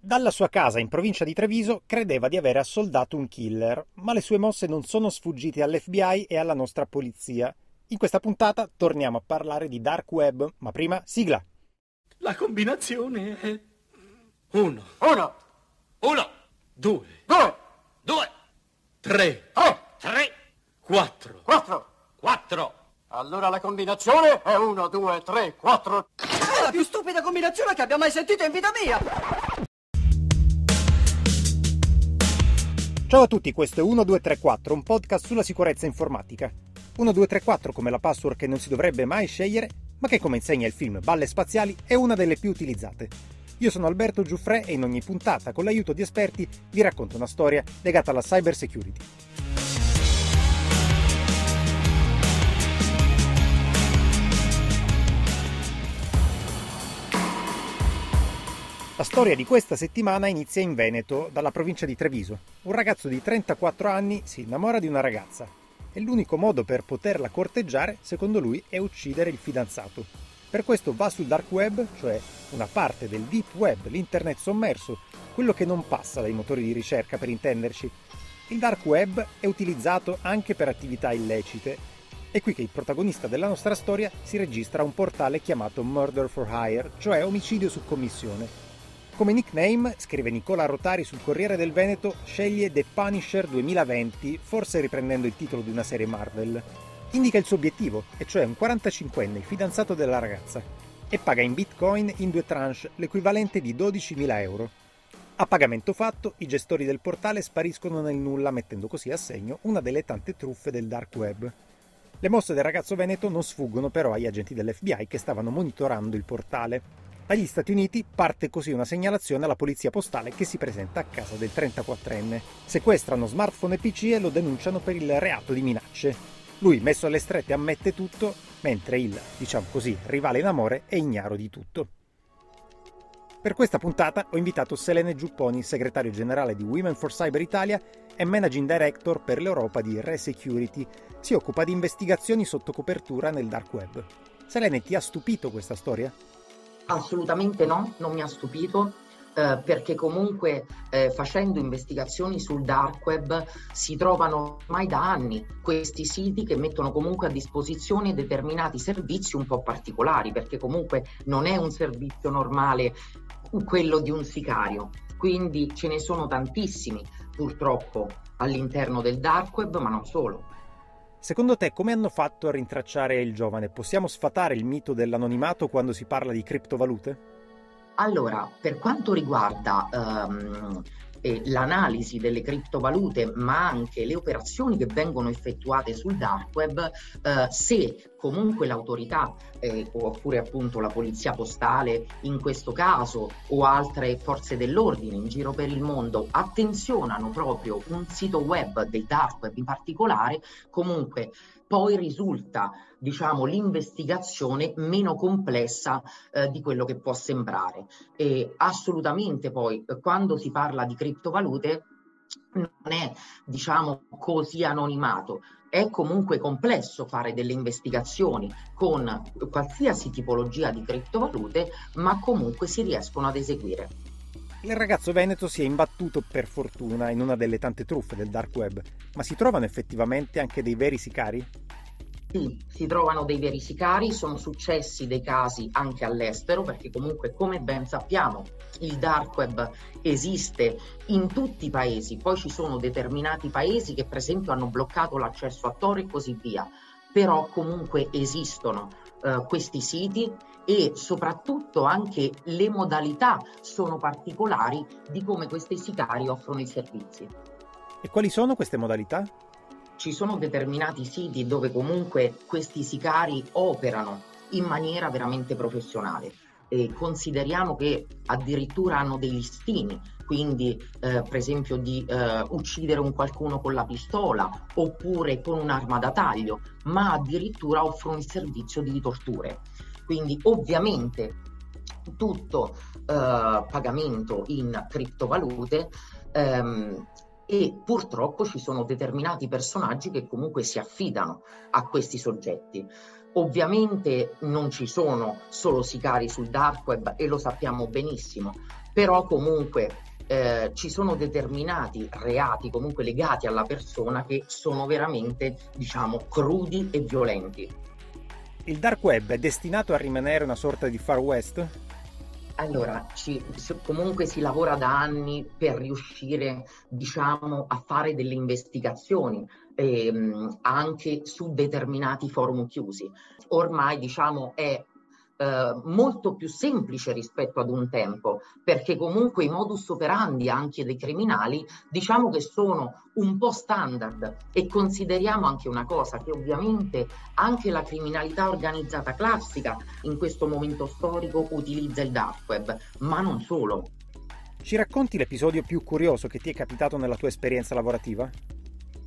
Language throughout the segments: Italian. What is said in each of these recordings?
Dalla sua casa in provincia di Treviso credeva di aver assoldato un killer, ma le sue mosse non sono sfuggite all'FBI e alla nostra polizia. In questa puntata torniamo a parlare di dark web, ma prima sigla. La combinazione è uno, Uno, uno, due, due, due, tre, tre, tre, quattro, quattro. quattro. Allora la combinazione è uno, due, tre, quattro. È la più stupida combinazione che abbia mai sentito in vita mia! Ciao a tutti, questo è 1234, un podcast sulla sicurezza informatica. 1234 come la password che non si dovrebbe mai scegliere, ma che come insegna il film Balle Spaziali è una delle più utilizzate. Io sono Alberto Giuffre e in ogni puntata, con l'aiuto di esperti, vi racconto una storia legata alla cyber security. La storia di questa settimana inizia in Veneto, dalla provincia di Treviso. Un ragazzo di 34 anni si innamora di una ragazza e l'unico modo per poterla corteggiare, secondo lui, è uccidere il fidanzato. Per questo va sul dark web, cioè una parte del deep web, l'internet sommerso, quello che non passa dai motori di ricerca per intenderci. Il dark web è utilizzato anche per attività illecite. È qui che il protagonista della nostra storia si registra a un portale chiamato Murder for Hire, cioè omicidio su commissione. Come nickname, scrive Nicola Rotari sul Corriere del Veneto, sceglie The Punisher 2020, forse riprendendo il titolo di una serie Marvel. Indica il suo obiettivo, e cioè un 45enne fidanzato della ragazza, e paga in bitcoin in due tranche, l'equivalente di 12.000 euro. A pagamento fatto, i gestori del portale spariscono nel nulla, mettendo così a segno una delle tante truffe del dark web. Le mosse del ragazzo veneto non sfuggono però agli agenti dell'FBI che stavano monitorando il portale. Dagli Stati Uniti parte così una segnalazione alla polizia postale che si presenta a casa del 34enne. Sequestrano smartphone e PC e lo denunciano per il reato di minacce. Lui, messo alle strette, ammette tutto, mentre il, diciamo così, rivale in amore è ignaro di tutto. Per questa puntata ho invitato Selene Giupponi, segretario generale di Women for Cyber Italia e managing director per l'Europa di Resecurity. Si occupa di investigazioni sotto copertura nel dark web. Selene, ti ha stupito questa storia? Assolutamente no, non mi ha stupito. Eh, perché comunque eh, facendo investigazioni sul dark web si trovano ormai da anni questi siti che mettono comunque a disposizione determinati servizi un po' particolari, perché comunque non è un servizio normale quello di un sicario. Quindi ce ne sono tantissimi purtroppo all'interno del dark web, ma non solo. Secondo te come hanno fatto a rintracciare il giovane? Possiamo sfatare il mito dell'anonimato quando si parla di criptovalute? Allora, per quanto riguarda um, eh, l'analisi delle criptovalute, ma anche le operazioni che vengono effettuate sul dark web, eh, se comunque l'autorità eh, oppure appunto la polizia postale in questo caso o altre forze dell'ordine in giro per il mondo attenzionano proprio un sito web del dark web in particolare, comunque poi risulta diciamo l'investigazione meno complessa eh, di quello che può sembrare. E assolutamente poi quando si parla di criptovalute non è diciamo così anonimato è comunque complesso fare delle investigazioni con qualsiasi tipologia di criptovalute ma comunque si riescono ad eseguire il ragazzo veneto si è imbattuto per fortuna in una delle tante truffe del dark web, ma si trovano effettivamente anche dei veri sicari? Sì, si trovano dei veri sicari, sono successi dei casi anche all'estero, perché comunque come ben sappiamo il dark web esiste in tutti i paesi, poi ci sono determinati paesi che per esempio hanno bloccato l'accesso a Tor e così via, però comunque esistono eh, questi siti e soprattutto anche le modalità sono particolari di come questi sicari offrono i servizi. E quali sono queste modalità? Ci sono determinati siti dove comunque questi sicari operano in maniera veramente professionale. e consideriamo che addirittura hanno dei listini, quindi eh, per esempio di eh, uccidere un qualcuno con la pistola oppure con un'arma da taglio, ma addirittura offrono il servizio di torture. Quindi ovviamente tutto eh, pagamento in criptovalute ehm, e purtroppo ci sono determinati personaggi che comunque si affidano a questi soggetti. Ovviamente non ci sono solo sicari sul dark web e lo sappiamo benissimo, però comunque eh, ci sono determinati reati comunque legati alla persona che sono veramente, diciamo, crudi e violenti. Il dark web è destinato a rimanere una sorta di far west? Allora, ci, comunque si lavora da anni per riuscire, diciamo, a fare delle investigazioni ehm, anche su determinati forum chiusi. Ormai, diciamo, è eh, molto più semplice rispetto ad un tempo, perché comunque i modus operandi anche dei criminali diciamo che sono un po' standard e consideriamo anche una cosa che ovviamente anche la criminalità organizzata classica in questo momento storico utilizza il dark web, ma non solo. Ci racconti l'episodio più curioso che ti è capitato nella tua esperienza lavorativa?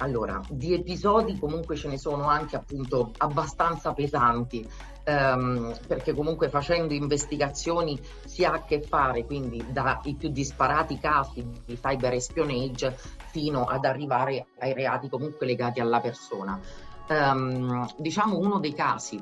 Allora, di episodi comunque ce ne sono anche appunto abbastanza pesanti, ehm, perché comunque facendo investigazioni si ha a che fare quindi dai più disparati casi di cyber espionage fino ad arrivare ai reati comunque legati alla persona. Um, diciamo uno dei casi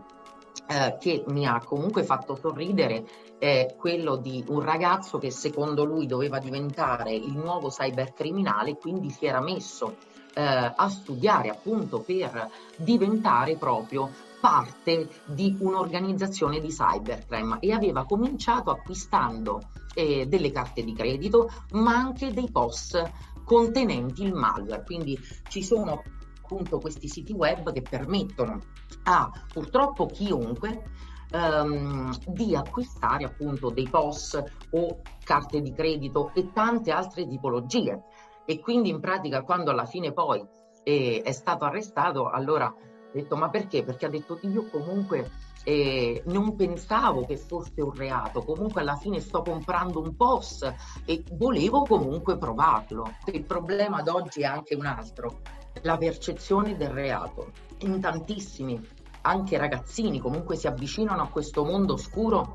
eh, che mi ha comunque fatto sorridere è quello di un ragazzo che secondo lui doveva diventare il nuovo cybercriminale, quindi si era messo eh, a studiare appunto per diventare proprio parte di un'organizzazione di cybercrime e aveva cominciato acquistando eh, delle carte di credito ma anche dei POS contenenti il malware. Quindi ci sono appunto questi siti web che permettono a purtroppo chiunque ehm, di acquistare appunto dei POS o carte di credito e tante altre tipologie e quindi in pratica quando alla fine poi eh, è stato arrestato, allora detto ma perché? Perché ha detto io comunque eh, non pensavo che fosse un reato, comunque alla fine sto comprando un POS e volevo comunque provarlo. Il problema ad oggi è anche un altro, la percezione del reato. In tantissimi, anche ragazzini, comunque si avvicinano a questo mondo oscuro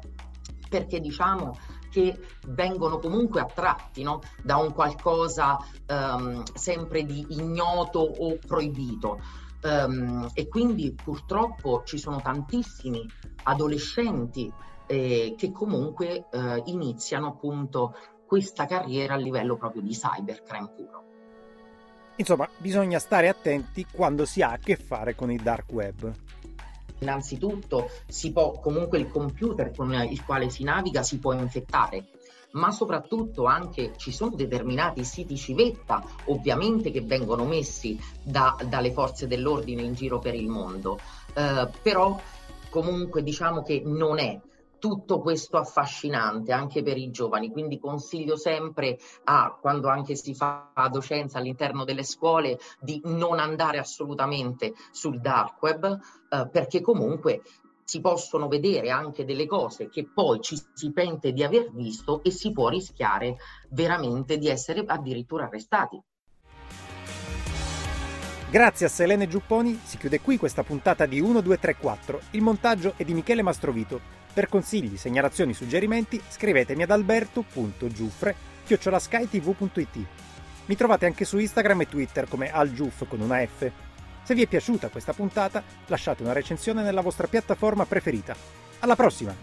perché diciamo che vengono comunque attratti no? da un qualcosa um, sempre di ignoto o proibito. Um, e quindi purtroppo ci sono tantissimi adolescenti eh, che comunque eh, iniziano appunto questa carriera a livello proprio di cybercrime puro. Insomma, bisogna stare attenti quando si ha a che fare con il dark web. Innanzitutto si può, comunque il computer con il quale si naviga si può infettare, ma soprattutto anche ci sono determinati siti civetta, ovviamente che vengono messi da, dalle forze dell'ordine in giro per il mondo, eh, però comunque diciamo che non è tutto questo affascinante anche per i giovani, quindi consiglio sempre a, quando anche si fa docenza all'interno delle scuole, di non andare assolutamente sul dark web, eh, perché comunque si possono vedere anche delle cose che poi ci si pente di aver visto e si può rischiare veramente di essere addirittura arrestati. Grazie a Selene Giupponi si chiude qui questa puntata di 1234. Il montaggio è di Michele Mastrovito. Per consigli, segnalazioni, suggerimenti scrivetemi ad alberto.giuffre.it. Mi trovate anche su Instagram e Twitter come algiuff con una F. Se vi è piaciuta questa puntata, lasciate una recensione nella vostra piattaforma preferita. Alla prossima!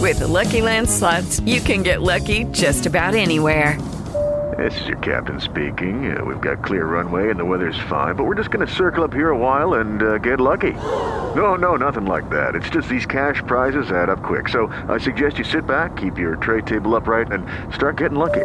With the Lucky Land slots, you can get lucky just about anywhere. This is your captain speaking. Uh, we've got clear runway and the weather's fine, but we're just going to circle up here a while and uh, get lucky. No, no, nothing like that. It's just these cash prizes add up quick. So I suggest you sit back, keep your tray table upright, and start getting lucky.